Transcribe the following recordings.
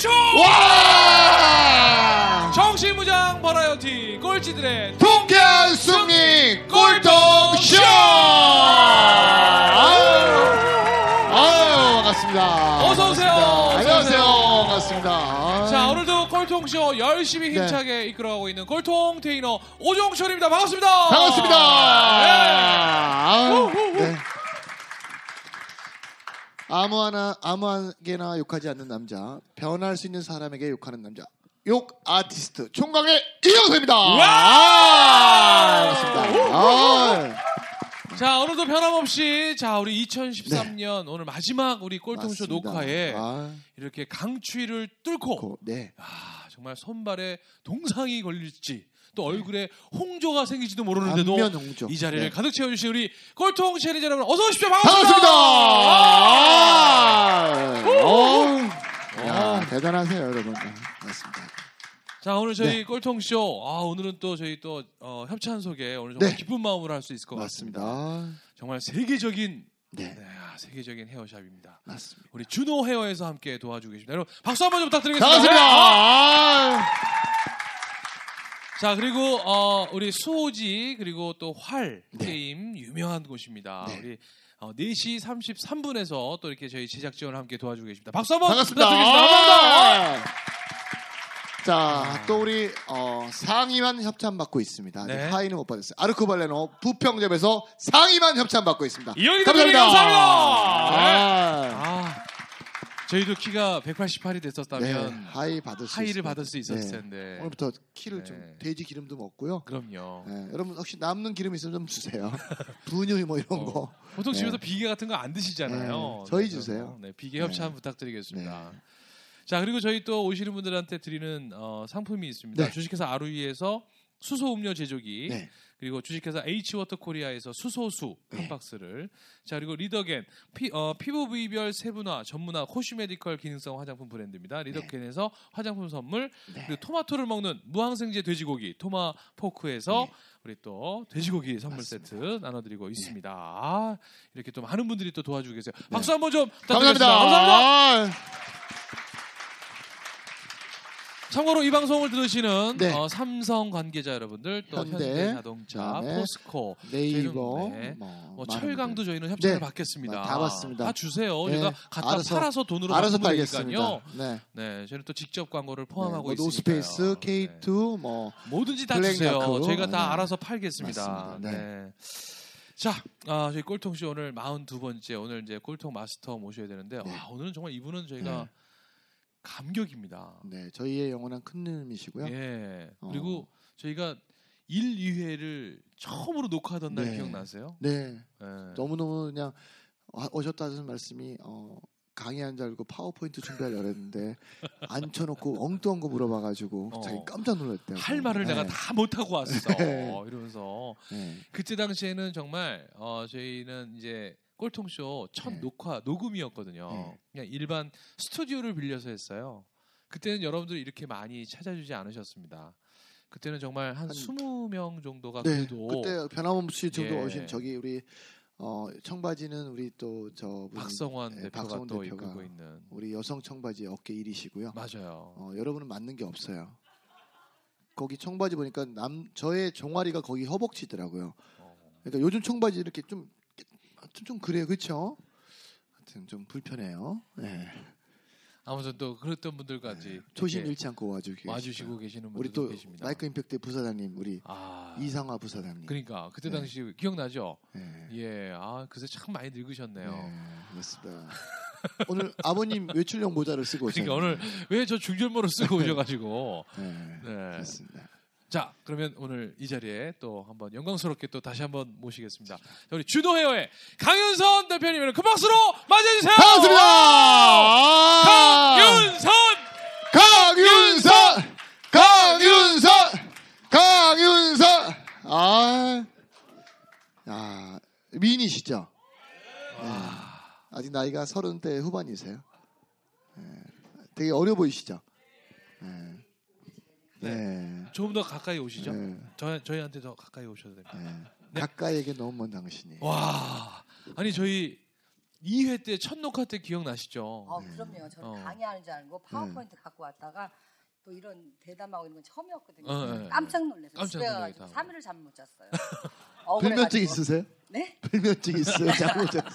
최초 와! 정신무장 버라이어티 꼴찌들의 통쾌한 승리 꼴통쇼! 아유, 아유, 반갑습니다. 어서 오세요. 반갑습니다. 안녕하세요. 반갑습니다. 자 오늘도 꼴통쇼 열심히 네. 힘차게 이끌어가고 있는 꼴통 테이너 오종철입니다 반갑습니다 반갑습니다. 아유, 후후후. 네. 아무 하나 아무에게나 욕하지 않는 남자, 변할 수 있는 사람에게 욕하는 남자, 욕 아티스트 총각의 이영석입니다. 아, 반갑습니다. 아, 자 오늘도 변함없이 자 우리 2013년 오늘 마지막 우리 꼴통쇼 네. 녹화에 아, 이렇게 강추위를 뚫고 고, 네. 아, 정말 손발에 동상이 걸릴지 또 얼굴에 홍조가 생길지도 모르는데도. 이 자리를 네. 가득 채워주신 우리 꼴통 체리자 여러분 어서 오십시오 반갑습니다. 반갑습니다. 아, 어우, 야, 어. 대단하세요, 여러분. 네, 맞습니다. 자 오늘 저희 네. 꼴통쇼 아 오늘은 또 저희 또 어, 협찬 소개 오늘 정말 네. 기쁜 마음으로 할 수 있을 것 같습니다. 맞습니다. 정말 세계적인 네, 네, 아, 세계적인 헤어샵입니다. 맞습니다. 우리 준호 헤어에서 함께 도와주고 계십니다. 여러분 박수 한 번 좀 부탁드리겠습니다. 반갑습니다. 아, 자 그리고 어, 우리 수호지 그리고 또활 네. 게임 유명한 곳입니다. 네. 우리 어, 4시 33분에서 또 이렇게 저희 제작 지원을 함께 도와주고 계십니다. 박수 한번 반갑습니다. 부탁드리겠습니다. 감사합니다. 아. 자, 또 우리 어, 상의만 협찬 받고 있습니다. 아직 네. 하의는 못 받았어요. 아르코 발레노 부평점에서 상의만 협찬 받고 있습니다. 이현희 감사합니다. 네. 아, 아, 저희도 키가 188이 네, 됐었다면 하의 받을 수 하이를. 받을 수 있었을 네. 텐데. 오늘부터 키를 네. 좀 돼지 기름도 먹고요. 그럼요. 네, 여러분 혹시 남는 기름 있으면 좀 주세요. 분유 뭐 이런 어, 거. 보통 집에서 네. 비계 같은 거 안 드시잖아요. 네, 저희 그래서, 주세요. 네, 비계 협찬 네. 부탁드리겠습니다. 네. 자 그리고 저희 또 오시는 분들한테 드리는 어, 상품이 있습니다. 네. 주식회사 아루이에서 수소 음료 제조기 네. 그리고 주식회사 H워터 코리아에서 수소수 한 네. 박스를 자 그리고 리더겐 피, 어, 피부 부위별 세분화 전문화 코슈메디컬 기능성 화장품 브랜드입니다. 리더겐에서 화장품 선물 네. 그리고 토마토를 먹는 무항생제 돼지고기 토마 포크에서 네. 우리 또 돼지고기 선물 맞습니다. 세트 나눠드리고 있습니다. 아, 이렇게 또 많은 분들이 또 도와주고 계세요. 네. 박수 한번 좀 감사합니다. 부탁드리겠습니다. 감사합니다. 아, 참고로 이 방송을 들으시는 네. 어, 삼성 관계자 여러분들 또 현대, 현대 자동차, 그다음에 포스코, 네이버, 네. 뭐, 뭐 철강도. 저희는 협찬을 네. 받겠습니다. 다 받습니다. 다 주세요. 네. 제가 갖다 알아서- 팔아서 돈으로 알아서 팔겠습니다. 네. 네, 저희는 또 직접 광고를 네, 포함하고 뭐 있으니까요. 노스페이스, K2, 뭐 네. 뭐든지 다 주세요. 야크. 저희가 다 네. 알아서 팔겠습니다. 네. 네. 자, 아, 저희 꼴통쇼 오늘 42번째 오늘 이제 꼴통 마스터 모셔야 되는데 네. 와, 오늘은 정말 이분은 저희가 네. 감격입니다. 네, 저희의 영원한 큰 님이시고요. 예. 어. 그리고 저희가 1, 2회를 처음으로 녹화하던 날 네. 기억나세요? 네, 예. 너무너무 그냥 와- 오셨다는 말씀이 어, 강의 줄 알고 파워포인트 준비하려고 했는데 앉혀놓고 엉뚱한 거 물어봐가지고 어. 자기 깜짝 놀랐대요. 할 말을 네. 내가 다 못하고 왔어. 네. 이러면서 네. 그때 당시에는 정말 어, 저희는 이제 꼴통쇼 첫 네. 녹화 녹음이었거든요. 네. 그냥 일반 스튜디오를 빌려서 했어요. 그때는 여러분들이 이렇게 많이 찾아주지 않으셨습니다. 그때는 정말 한, 한- 20명 정도가 네, 그래도 그때 변함없이 정도 예. 오신 저기 우리 어, 청바지는 우리 또 저 박성원 네, 대표가 박성원 또 대표가 이끌고 있는 우리 여성 청바지 어깨 1위시고요. 맞아요. 어, 여러분은 맞는 게 없어요. 거기 청바지 보니까 남 저의 종아리가 거기 허벅지더라고요. 어. 그러니까 요즘 청바지 이렇게 좀 좀, 좀 그래요, 그렇죠? 하여튼 좀 불편해요. 네. 아무튼 또 그랬던 분들까지 초심 이렇게 잃지 않고 와주시고 와주시고 계시는 우리 분들도 또 계십니다. 마이크 임팩트 부사장님 우리 아, 이상화 부사장님. 그러니까 그때 네. 당시 기억나죠? 네. 예, 아 그새 참 많이 늙으셨네요. 네, 그렇습니다. 오늘 아버님 외출용 모자를 쓰고 그러니까 오셨네요. 오늘 왜 저 중절모를 쓰고 오셔가지고 네, 네. 그렇습니다. 자 그러면 오늘 이 자리에 또 한번 영광스럽게 또 다시 한번 모시겠습니다. 자, 우리 헤어의 강윤선 대표님을 큰 박수로 맞이해주세요. 반갑습니다. 아, 강윤선. 강윤선, 강윤선, 강윤선. 아, 야 미인이시죠? 네. 아직 나이가 서른 대 후반이세요. 네. 되게 어려 보이시죠? 네. 네. 조금 더 가까이 오시죠. 네. 저 저희한테 더 가까이 오셔도 됩니다. 네. 네. 가까이에게 너무 먼 당신이. 와, 아니 저희 2회 때 첫 녹화 때 기억나시죠? 어, 그럼요. 저는 어. 강의하는 줄 알고 파워포인트 갖고 왔다가 또 이런 대담하고 이런 건 처음이었거든요. 어, 네. 깜짝 놀라서 깜짝 집에 가가지고 놀라겠다. 3일을 잠 못 잤어요. 불면증. 있으세요? 네? 불면증 있어요? 잠못 잤어요.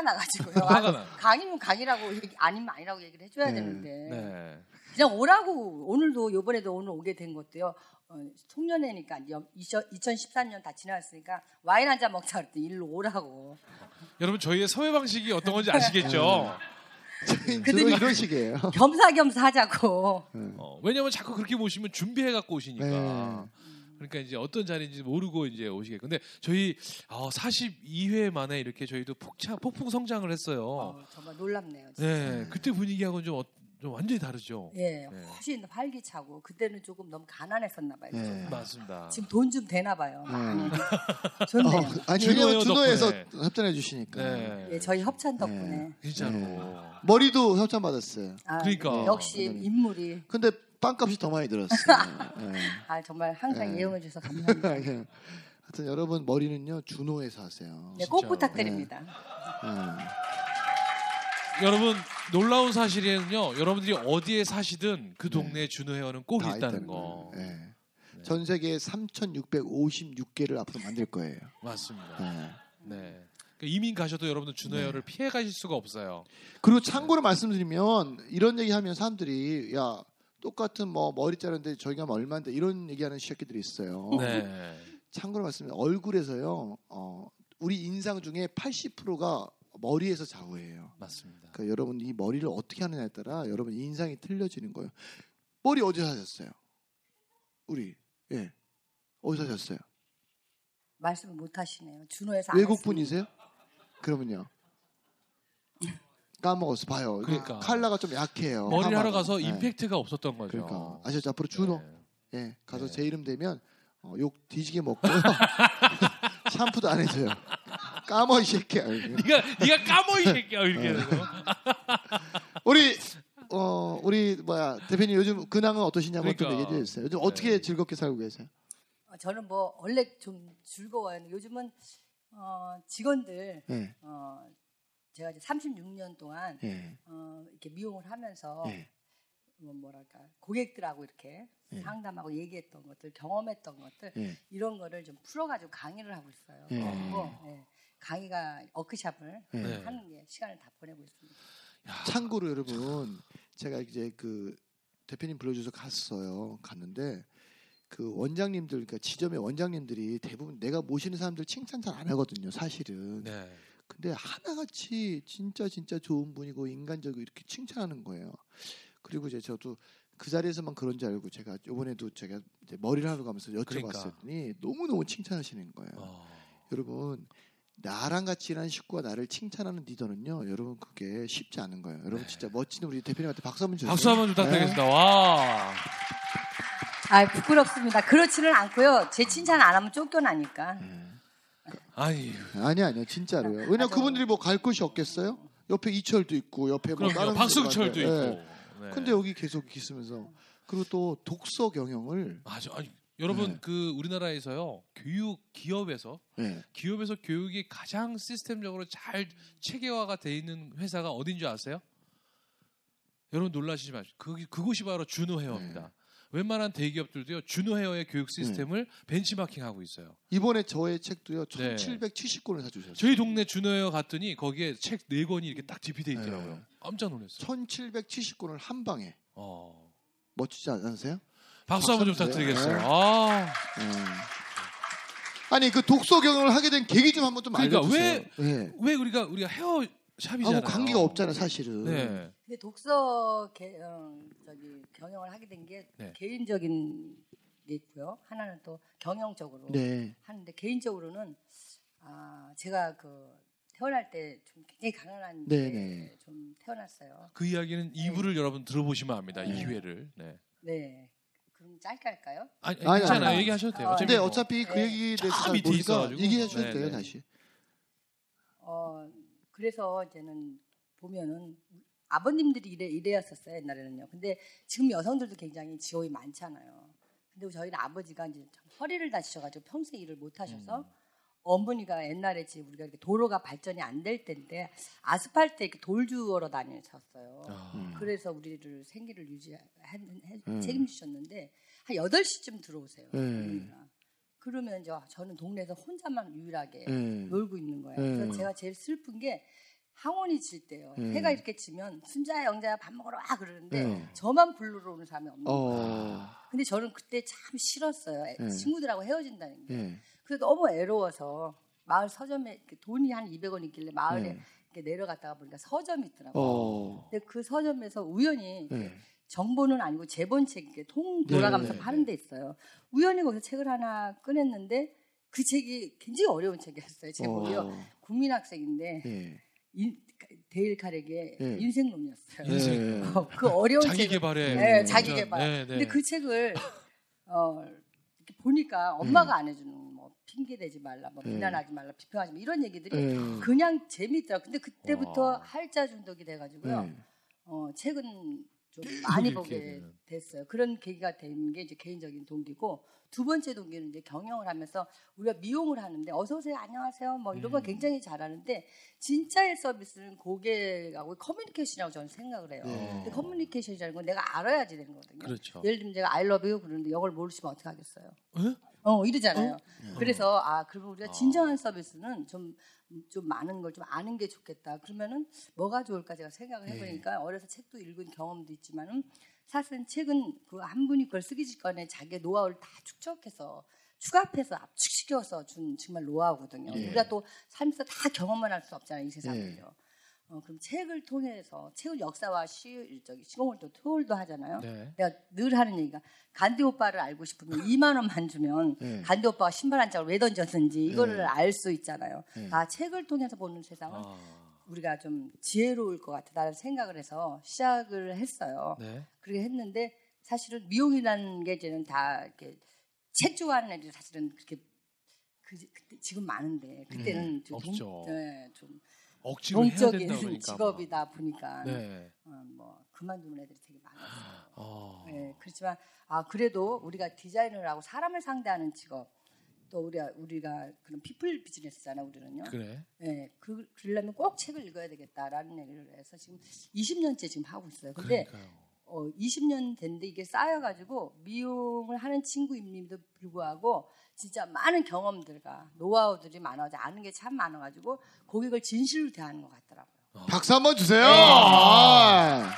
화가 나가지고요. 화가 아, 나. 강의면 강의라고 얘기, 아니면 아니라고 얘기를 해줘야 네. 되는데 네. 그냥 오라고 오늘도 요번에도 오늘 오게 된 것도요. 어, 송년회니까 2014년 다 지나갔으니까 와인 한 잔 먹자 그랬더니 일로 오라고. 여러분 저희의 섭외 방식이 어떤 건지 아시겠죠? 저희 근데 주로 이거- 이런 식이에요. 겸사겸사 하자고. 어, 왜냐면 자꾸 그렇게 모시면 준비해 갖고 오시니까. 네. 그러니까 이제 어떤 자리인지 모르고 이제 오시게. 근데 저희 어, 42회 만에 이렇게 저희도 폭차 폭풍 성장을 했어요. 어, 정말 놀랍네요. 진짜. 네, 그때 분위기하고는 좀, 어- 좀 완전히 다르죠. 예, 네. 훨씬 활기차고 그때는 조금 너무 가난했었나 봐요. 네. 좀. 맞습니다. 지금 돈 좀 되나 봐요. 네. 많이. 좋네요. 어, 아니 준호에서 덕분에. 협찬해 주시니까 네. 예, 저희 협찬 덕분에. 진짜로. 네. 머리도 협찬 받았어요. 아, 그러니까. 네, 역시. 인물이 근데 빵값이 더 많이 들었어요. 네. 아 정말 항상 네. 예용해 주셔서 감사합니다. 하여튼 여러분 머리는요 준호에서 하세요. 네, 꼭. 부탁드립니다. 네. 여러분 놀라운 사실이는요. 여러분들이 어디에 사시든 그 동네에 준호 회원은 꼭다 있다는 거. 네. 전 세계 3,656개를 앞으로 만들 거예요. 맞습니다. 네. 네. 그 이민 가셔도 여러분들 준호 네. 회원을 피해 가실 수가 없어요. 그리고 참고로 말씀드리면 이런 얘기하면 사람들이 야 똑같은 뭐 머리 자르는데 저희가 뭐 얼마인데 이런 얘기하는 시새끼들이 있어요. 네. 참고로 말씀드리면 얼굴에서요. 어, 우리 인상 중에 80%가 머리에서 좌우해요. 맞습니다. 그러니까 여러분 이 머리를 어떻게 하느냐에 따라 여러분 인상이 틀려지는 거예요. 머리 어디서 하셨어요? 우리 예 어디서 하셨어요? 말씀을 못 하시네요. 준호에서 안 외국. 분이세요? 그러면요. 까먹었어 봐요. 그러니까. 칼라가 좀 약해요. 머리를 하러. 가서 예. 임팩트가 없었던 거죠. 그러니까 아셨죠? 앞으로 준호 네. 예 가서 네. 제 이름 되면 어, 욕 뒤지게 먹고 샴푸도 안 해줘요. 까머 이 새끼야. 네가 네가 까모 이 새끼야 이렇게 네. 해서. 우리 어 우리 뭐야 대표님 요즘 근황은 어떠시냐고 좀 그러니까. 얘기해 주세요. 요즘 어떻게 네. 즐겁게 살고 계세요? 어, 저는 뭐 원래 좀 즐거워요. 요즘은 어, 직원들 예. 어, 제가 이제 36년 동안 예. 어, 이렇게 미용을 하면서 예. 뭐 뭐랄까 고객들하고 이렇게 예. 상담하고 얘기했던 것들 경험했던 것들 예. 이런 거를 좀 풀어가지고 강의를 하고 있어요. 예. 그리고 예, 강의가 워크샵을. 하는 게 시간을 다 보내고 있습니다. 참고로 여러분 제가 이제 그 대표님 불러줘서 갔어요. 갔는데 그 원장님들 그러니까 지점의 원장님들이 대부분 내가 모시는 사람들 칭찬 잘 안 하거든요. 사실은. 네. 근데 하나같이 진짜 진짜 좋은 분이고 인간적이고 이렇게 칭찬하는 거예요. 그리고 이제 저도 그 자리에서만 그런 줄 알고 제가 이번에도 제가 이제 머리를 하러 가면서 그러니까. 여쭤봤더니 너무 너무 칭찬하시는 거예요. 어. 여러분 나랑 같이 일하는 식구가 나를 칭찬하는 리더는요, 여러분 그게 쉽지 않은 거예요. 여러분 네. 진짜 멋진 우리 대표님한테 박수 한번 주세요. 박수 한번 부탁드리겠습니다. 와. 아 부끄럽습니다. 그렇지는 않고요. 제 칭찬 안 하면 쫓겨나니까. 네. 아니. 아니 아니요 진짜로요. 왜냐면 맞아. 그분들이 뭐 갈 곳이 없겠어요? 옆에 이철도 있고 옆에 뭐 그럼요. 다른 박승철도 있고. 예. 네. 근데 여기 계속 있으면서 그리고 또 독서 경영을 맞아. 아니, 여러분 네. 그 우리나라에서요 교육 기업에서 예. 기업에서 교육이 가장 시스템적으로 잘 체계화가 돼 있는 회사가 어딘 줄 아세요? 여러분 놀라시지 마시고 그, 그곳이 바로 준호 헤어입니다. 네. 웬만한 대기업들도요 준호 헤어의 교육 시스템을 벤치마킹하고 있어요. 이번에 저의 책도요 네. 1770권을 사주셨어요. 저희 동네 준호 헤어 갔더니 거기에 책네 권이 이렇게 딱 디피돼 있더라고요. 네. 깜짝 놀랐어요. 1770권을 한 방에 어. 멋지지 않으세요? 박수 한번 좀 부탁드리겠어요. 주세요. 아, 음. 아니 그 독서 경영을 하게 된 계기 좀 한번 좀 그러니까 알려주세요. 왜? 왜 우리가 우리가 헤어 샵이잖아요. 아무 관계가 없잖아 사실은. 네. 근데 독서 개, 어, 저기 경영을 하게 된게 네. 개인적인 게 있고요. 하나는 또 경영적으로 네. 하는데 개인적으로는 아, 제가 그 태어날 때 좀 굉장히 가난한 네, 집에 네. 좀 태어났어요. 그 이야기는 2부를 여러분 들어보시면 압니다. 이 네. 기회를. 네. 네. 그럼 짧게 할까요? 아니, 아니, 괜찮아요. 아니. 얘기하셔도 돼요. 어, 근데 뭐. 어차피 그 네. 얘기에 대해서 저잘 밑에 있어가지고. 얘기하셔도 네, 돼요 네. 다시. 어, 그래서 이제는 보면은 아버님들이 이래, 이래였었어요, 옛날에는요. 근데 지금 여성들도 굉장히 지원이 많잖아요. 근데 저희는 아버지가 이제 참 허리를 다치셔가지고 평생 일을 못 하셔서 음. 어머니가 옛날에 지금 우리가 이렇게 도로가 발전이 안 될 때인데 아스팔트에 이렇게 돌 주워러 다니셨어요. 아. 음. 그래서 우리를 생계를 유지 음. 책임지셨는데 한 8시쯤 들어오세요. 네. 그러면 이제 저는 동네에서 혼자만 유일하게 네. 놀고 있는 거예요. 네. 그래서 제가 제일 슬픈 게 항원이 질 때요. 네. 해가 이렇게 지면 순자야 영자야 밥 먹으러 와 그러는데 네. 저만 부르러 오는 사람이 없는 거예요. 어. 근데 저는 그때 참 싫었어요. 애- 네. 친구들하고 헤어진다는 게. 예. 그래서 너무 애로워서 마을 서점에 이렇게 돈이 한 200원 있길래 마을에 네. 이렇게 내려갔다가 보니까 서점이 있더라고요. 어. 근데 그 서점에서 우연히 예. 정보는 아니고 제본책 이렇게 통 돌아가면서 네, 네, 파는 데 있어요. 우연히 거기서 책을 하나 꺼냈는데 그 책이 굉장히 어려운 책이었어요. 제목이요. 어. 국민학생인데 예. 인- 데일 카렉의 네. 인생론이었어요. 인생. 예. 어, 그 어려운 자기 책을 개발에 네, 자기 개발. 네, 네. 근데 그 책을 어, 이렇게 보니까 엄마가 안 해주는 뭐 핑계 대지 말라, 뭐 네. 비난하지 말라, 비평하지 말라 이런 얘기들이 예. 그냥 재미있더라고. 근데 그때부터 와. 활자 중독이 돼가지고요. 예. 어, 책은 좀 많이 보게. 됐어요. 그런 계기가 된 게 이제 개인적인 동기고 두 번째 동기는 이제 경영을 하면서 우리가 미용을 하는데 어서 오세요, 안녕하세요, 뭐 이런 거 음. 굉장히 잘하는데 진짜의 서비스는 고객하고 커뮤니케이션이라고 저는 생각을 해요. 네. 근데 커뮤니케이션이라는 건 내가 알아야지 되는 거거든요. 그렇죠. 예를 들면 제가 I love you 그러는데 이걸 모르시면 어떻게 하겠어요? 에? 어 이러잖아요. 어? 그래서 아 그러면 우리가 어. 진정한 서비스는 좀 좀 많은 걸 좀 아는 게 좋겠다. 그러면은 뭐가 좋을까 제가 생각을 네. 해보니까 어려서 책도 읽은 경험도 있지만은 사실은 책은 그 한 분이 그걸 쓰기 전에 자기의 노하우를 다 축적해서 추가해서 압축시켜서 준 정말 노하우거든요. 네. 우리가 또 삶에서 다 경험만 할 수 없잖아요. 이 네. 세상을요. 어, 그럼 책을 통해서 책은 역사와 시 저기 시공을 또 토울도 하잖아요. 네. 내가 늘 하는 얘기가 간디 오빠를 알고 싶으면 2만 원만 주면 네. 간디 오빠가 신발 한 짝을 왜 던졌는지 이거를 네. 알수 있잖아요. 네. 아 책을 통해서 보는 세상은 아. 우리가 좀 지혜로울 것 같다라는 생각을 해서 시작을 했어요. 네. 그렇게 했는데 사실은 미용이라는 게 이제는 다 이렇게 책 좋아하는 애들이 사실은 그렇게 그, 그때 지금 많은데 그때는 좀, 없죠. 동, 네, 좀 억지로 된다 그러니까. 직업이다 보니까 막. 네. 어, 뭐 그만두는 애들이 되게 많았어요. 어. 네, 그렇지만 아 그래도 우리가 디자인을 하고 사람을 상대하는 직업 또 우리가 우리가 그런 피플 비즈니스잖아 우리는요. 그래. 네, 그 그러려면 꼭 책을 읽어야 되겠다라는 얘기를 해서 지금 20년째 지금 하고 있어요. 근데 그러니까요. 어, 20년 됐는데 이게 쌓여가지고 미용을 하는 친구임에도 불구하고 진짜 많은 경험들과 노하우들이 많아져 아는 게 참 많아가지고 고객을 진실로 대하는 것 같더라고요. 박수 한번 주세요. 네. 아.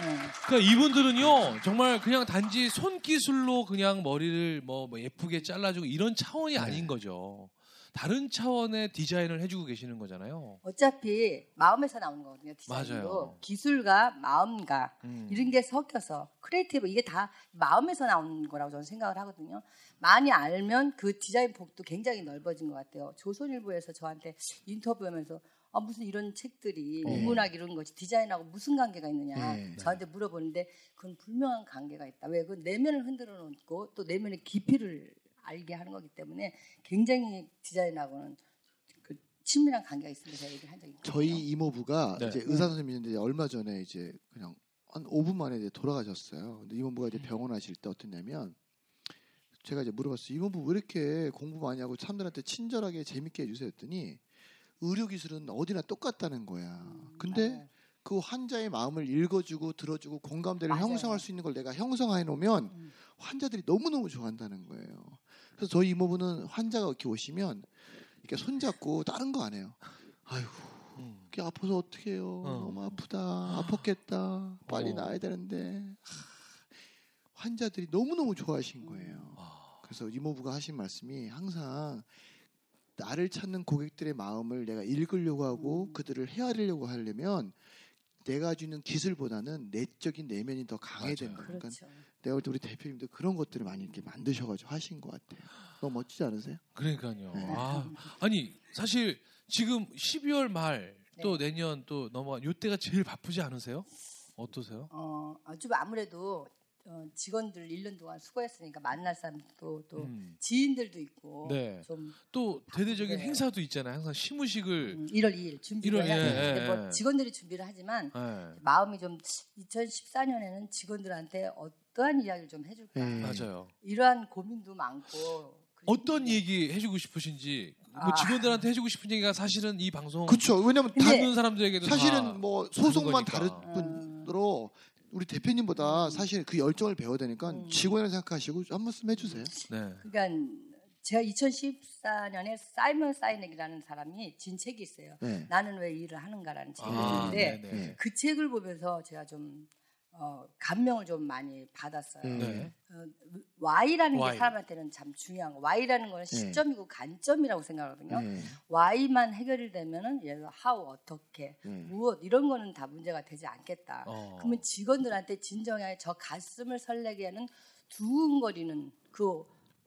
네. 그러니까 이분들은요 정말 그냥 단지 손기술로 그냥 머리를 뭐, 뭐 예쁘게 잘라주고 이런 차원이 네. 아닌 거죠. 다른 차원의 디자인을 해주고 계시는 거잖아요. 어차피 마음에서 나오는 거거든요. 디자인도 맞아요. 기술과 마음과 음. 이런 게 섞여서 creative 이게 다 마음에서 나오는 거라고 저는 생각을 하거든요. 많이 알면 그 디자인 폭도 굉장히 넓어진 것 같아요. 조선일보에서 저한테 인터뷰하면서 아, 무슨 이런 책들이 네. 인문학 이런 것이 디자인하고 무슨 관계가 있느냐 네. 저한테 물어보는데 그건 분명한 관계가 있다. 왜? 그건 내면을 흔들어 놓고 또 내면의 깊이를 알게 하는 거기 때문에 굉장히 디자인하고는 그 친밀한 관계가 있습니다. 제가 얘기를 한 적이 있거든요. 저희 이모부가 네. 이제 의사 선생님인데 얼마 전에 이제 그냥 한 5분 만에 이제 돌아가셨어요. 근데 이모부가 이제 병원 하실 때 어땠냐면 제가 이제 물어봤어요. 이모부 왜 이렇게 공부 많이 하고 사람들한테 친절하게 재밌게 해주세요 했더니 의료 기술은 어디나 똑같다는 거야. 근데 맞아요. 그 환자의 마음을 읽어주고 들어주고 공감대를 맞아요. 형성할 수 있는 걸 내가 형성해 놓으면 음. 환자들이 너무너무 좋아한다는 거예요. 그래서 저희 이모부는 환자가 이렇게 오시면 이렇게 손잡고 다른 거 안 해요. 아이고 음. 이게 아파서 어떻게 해요? 어. 너무 아프다. 아팠겠다. 빨리 어. 나아야 되는데. 하, 환자들이 너무너무 좋아하신 거예요. 아. 그래서 이모부가 하신 말씀이 항상 나를 찾는 고객들의 마음을 내가 읽으려고 하고 음. 그들을 헤아리려고 하려면 내가 가지고 있는 기술보다는 내적인 내면이 더 강해야. 된다. 그러니까 그렇죠. 내가 볼 때 우리 대표님도 그런 것들을 많이 이렇게 만드셔가지고 하신 것 같아요. 너무 멋지지 않으세요? 그러니까요. 네. 아, 아니 사실 지금 12월 말또 네. 내년 또 넘어가 요때가 제일 바쁘지 않으세요? 어떠세요? 어, 아, 좀 아무래도 어, 직원들 1년 동안 수고했으니까 만날 사람도 또 음. 지인들도 있고 네. 좀또 대대적인 네. 행사도 있잖아요. 항상 시무식을 음, 1월 2일 준비를 일월, 해야 예, 되는데 예, 뭐 예. 직원들이 준비를 하지만 네. 마음이 좀 2014년에는 직원들한테 어떠한 이야기를 좀 해줄까 네. 맞아요. 이러한 고민도 많고 어떤 얘기 해주고 싶으신지 뭐 아. 직원들한테 해주고 싶은 얘기가 사실은 이 방송 그렇죠. 왜냐면 듣는 사람들에게도 다 사실은 뭐 소속만 다른 거니까. 분으로 우리 대표님보다 사실 그 열정을 배워야 되니까 음. 직원을 생각하시고 한 말씀 해주세요. 네. 그러니까 제가 2014년에 사이먼 사이넥이라는 사람이 진 책이 있어요. 네. 나는 왜 일을 하는가라는 책이 아, 있는데 네네. 네. 그 책을 보면서 제가 좀 어, 감명을 좀 많이 받았어요. 네. 네. 어, Y라는 Y. 게 사람한테는 참 중요한 거. Y라는 거는 네. 시점이고 관점이라고 생각하거든요. 네. Y만 해결이 되면은 예를 들어 how 어떻게 네. 무엇 이런 거는 다 문제가 되지 않겠다. 어. 그러면 직원들한테 진정하게 저 가슴을 설레게 하는 두근거리는 그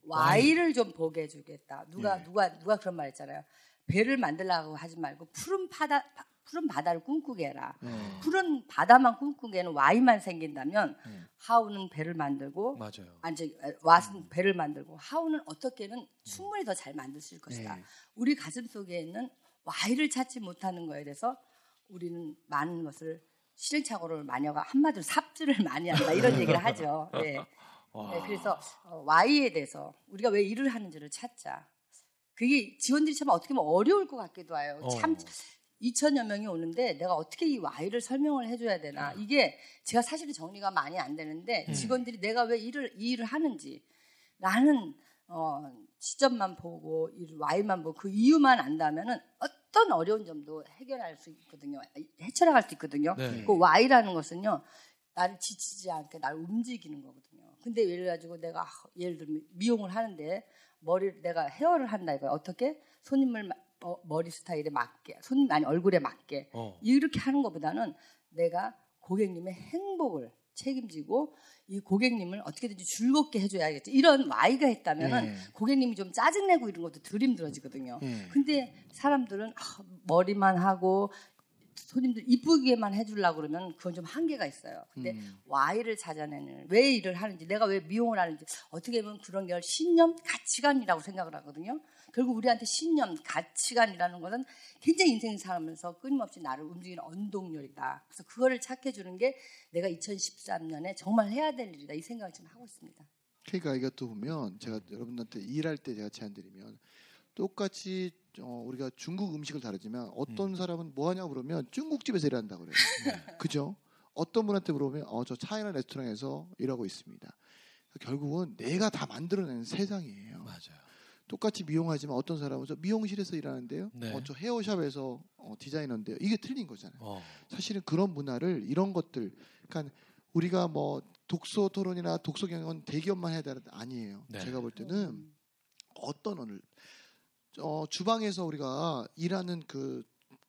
Y를 좀 보게 해주겠다. 누가 네. 누가 누가 그런 말 했잖아요. 배를 만들라고 하지 말고 푸른 바다 파- 푸른 바다를 꿈꾸게 해라. 네. 푸른 바다만 꿈꾸기에는 Y만 생긴다면 음. How는 배를 만들고 맞아요. 아니 저, What은 배를 만들고 How는 어떻게는 충분히 더 잘 만들 수 있을 것이다. 네. 우리 가슴 속에 있는 Y를 찾지 못하는 거에 대해서 우리는 많은 것을 시행착오를 마녀가 한마디로 삽질을 많이 한다 이런 얘기를 하죠. 네. 와. 네, 그래서 어, Y에 대해서 우리가 왜 일을 하는지를 찾자. 그게 직원들이 참 어떻게 보면 어려울 것 같기도 해요. 어. 참 2천여 명이 오는데 내가 어떻게 이 Y를 설명을 해줘야 되나. 음. 이게 제가 사실은 정리가 많이 안 되는데 음. 직원들이 내가 왜 일을 이 일을 하는지 라는 어, 시점만 보고 이 Y만 보고 그 이유만 안다면은 어떤 어려운 점도 해결할 수 있거든요. 헤쳐나갈 수 있거든요. 네. 그 Y라는 것은요, 나를 지치지 않게 나를 움직이는 거거든요. 근데 예를 가지고 내가 아, 예를 들면 미용을 하는데 머리를 내가 헤어를 한다 이거 어떻게 손님을 마- 어, 머리 스타일에 맞게 손님 아니 얼굴에 맞게 어. 이렇게 하는 것보다는 내가 고객님의 행복을 책임지고 이 고객님을 어떻게든지 즐겁게 해줘야겠지 이런 Y가 있다면은 네. 고객님이 좀 짜증내고 이런 것도 덜 힘들어지거든요. 네. 근데 사람들은 아, 머리만 하고 손님들 이쁘게만 해주려고 그러면 그건 좀 한계가 있어요. 근데 음. Y를 찾아내는 왜 일을 하는지 내가 왜 미용을 하는지 어떻게 보면 그런 걸 신념 가치관이라고 생각을 하거든요. 결국 우리한테 신념 가치관이라는 것은 굉장히 인생 살면서 끊임없이 나를 움직이는 원동력이다. 그래서 그거를 찾게 주는 게 내가 2013년에 정말 해야 될 일이다 이 생각을 지금 하고 있습니다. 그러니까 이것도 보면 제가 여러분한테 일할 때 제가 제안드리면 똑같이 어, 우리가 중국 음식을 다르지만 어떤 사람은 뭐 하냐고 그러면 중국집에서 일한다고 그래요. 그죠? 어떤 분한테 물어보면 어, 저 차이나 레스토랑에서 일하고 있습니다. 결국은 내가 다 만들어내는 세상이에요. 맞아요. 똑같이 미용하지만 어떤 사람은 저 미용실에서 일하는데요. 네. 어, 저 헤어샵에서 어, 디자이너인데요. 이게 틀린 거잖아요. 어. 사실은 그런 문화를 이런 것들 그러니까 우리가 뭐 독서 토론이나 독서 경영은 대기업만 해야 되는 아니에요. 네. 제가 볼 때는 어떤 오늘 어, 주방에서 우리가 일하는 그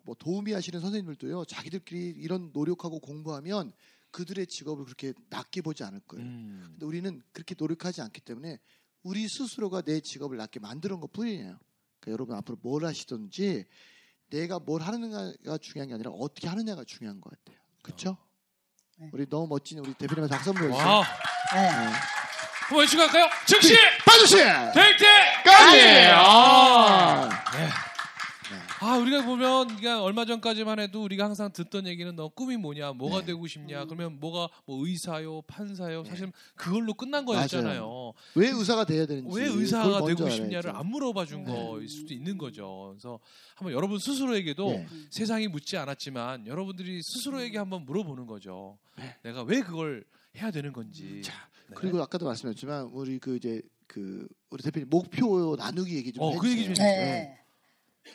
뭐 도우미 하시는 선생님들도요 자기들끼리 이런 노력하고 공부하면 그들의 직업을 그렇게 낮게 보지 않을 거예요. 음. 근데 우리는 그렇게 노력하지 않기 때문에 우리 스스로가 내 직업을 낮게 만드는 것 뿐이에요. 그러니까 여러분 앞으로 뭘 하시든지 내가 뭘 하느냐가 중요한 게 아니라 어떻게 하느냐가 중요한 것 같아요. 그렇죠? 네. 우리 너무 멋진 우리 대표님한테 박수 한번 보여주세요. 와. 네. 한번 갈까요? 즉시 빠주시! 될! 때 까지. 아! 네. 아 우리가 보면 그러니까 얼마 전까지만 해도 우리가 항상 듣던 얘기는 너 꿈이 뭐냐, 뭐가 네. 되고 싶냐, 음. 그러면 뭐가 뭐 의사요, 판사요, 네. 사실 그걸로 끝난 거였잖아요. 왜 의사가 돼야 되는지 왜 의사가 되고 알아야죠. 싶냐를 안 물어봐 준 네. 거일 수도 있는 거죠. 그래서 한번 여러분 스스로에게도 네. 세상이 묻지 않았지만 여러분들이 스스로에게 한번 물어보는 거죠. 네. 내가 왜 그걸 해야 되는 건지. 자, 네. 그리고 아까도 말씀드렸지만 우리 그 이제 그 우리 대표님 목표 나누기 얘기 좀 어, 해주세요. 그 얘기 좀 네.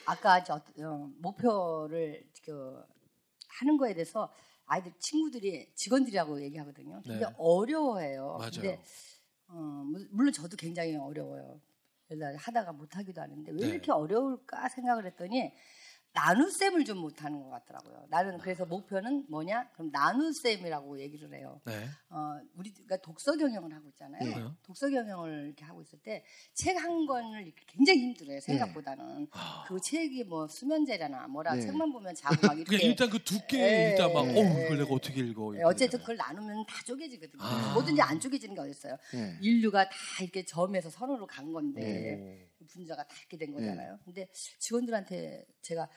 아까 저 어, 목표를 그 하는 거에 대해서 아이들 친구들이 직원들이라고 얘기하거든요. 근데 네. 어려워해요. 맞아요. 근데 어, 물- 물론 저도 굉장히 어려워요. 옛날에 하다가 못하기도 하는데 왜 네. 이렇게 어려울까 생각을 했더니 나눗셈을 좀 못하는 것 같더라고요. 나는 그래서 목표는 뭐냐? 그럼 나눗셈이라고 얘기를 해요. 네. 어, 우리가 독서 경영을 하고 있잖아요. 네. 독서 경영을 이렇게 하고 있을 때 책 한 권을 이렇게 굉장히 힘들어요. 생각보다는 아, 그 책이 뭐 수면제라나 뭐라 네. 책만 보면 자고 막 이렇게 그냥 일단 그 두께 예, 일단 막 예, 어우 예. 이걸 내가 어떻게 읽어? 예, 어쨌든 그걸 나누면 다 쪼개지거든요. 아. 뭐든지 안 쪼개지는 게 어딨어요. 예. 인류가 다 이렇게 점에서 선으로 간 건데 네. 그 분자가 다 이렇게 된 거잖아요. 근데 직원들한테 제가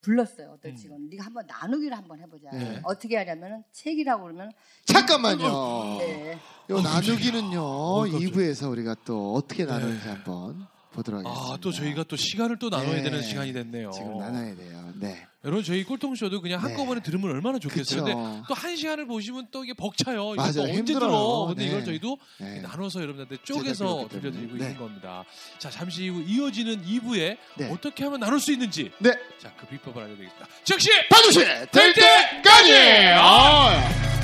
불렀어요. 어떤 음. 직원. 네가 한번 나누기를 한번 해보자. 네. 어떻게 하냐면은 책이라고 그러면 잠깐만요. 네. 요 나누기는요. 어, 깜짝이야. 2부에서 우리가 또 어떻게 나누는지 한번 보도록 하겠습니다. 아 또 저희가 또 시간을 또 나눠야 네. 되는 시간이 됐네요. 지금 나눠야 돼요. 네. 여러분 저희 꼴통쇼도 그냥 네. 한꺼번에 들으면 얼마나 좋겠어요. 그쵸. 근데 또 한 시간을 보시면 또 이게 벅차요. 이거 맞아요. 또 언제 힘들어요. 들어? 근데 네. 이걸 저희도 네. 나눠서 여러분들한테 쪼개서 들려드리고 때문에. 있는 네. 겁니다. 자 잠시 후 이어지는 2부에 네. 어떻게 하면 나눌 수 있는지 네. 자그 비법을 알려드리겠습니다. 즉시 반드시 될 때까지. 아!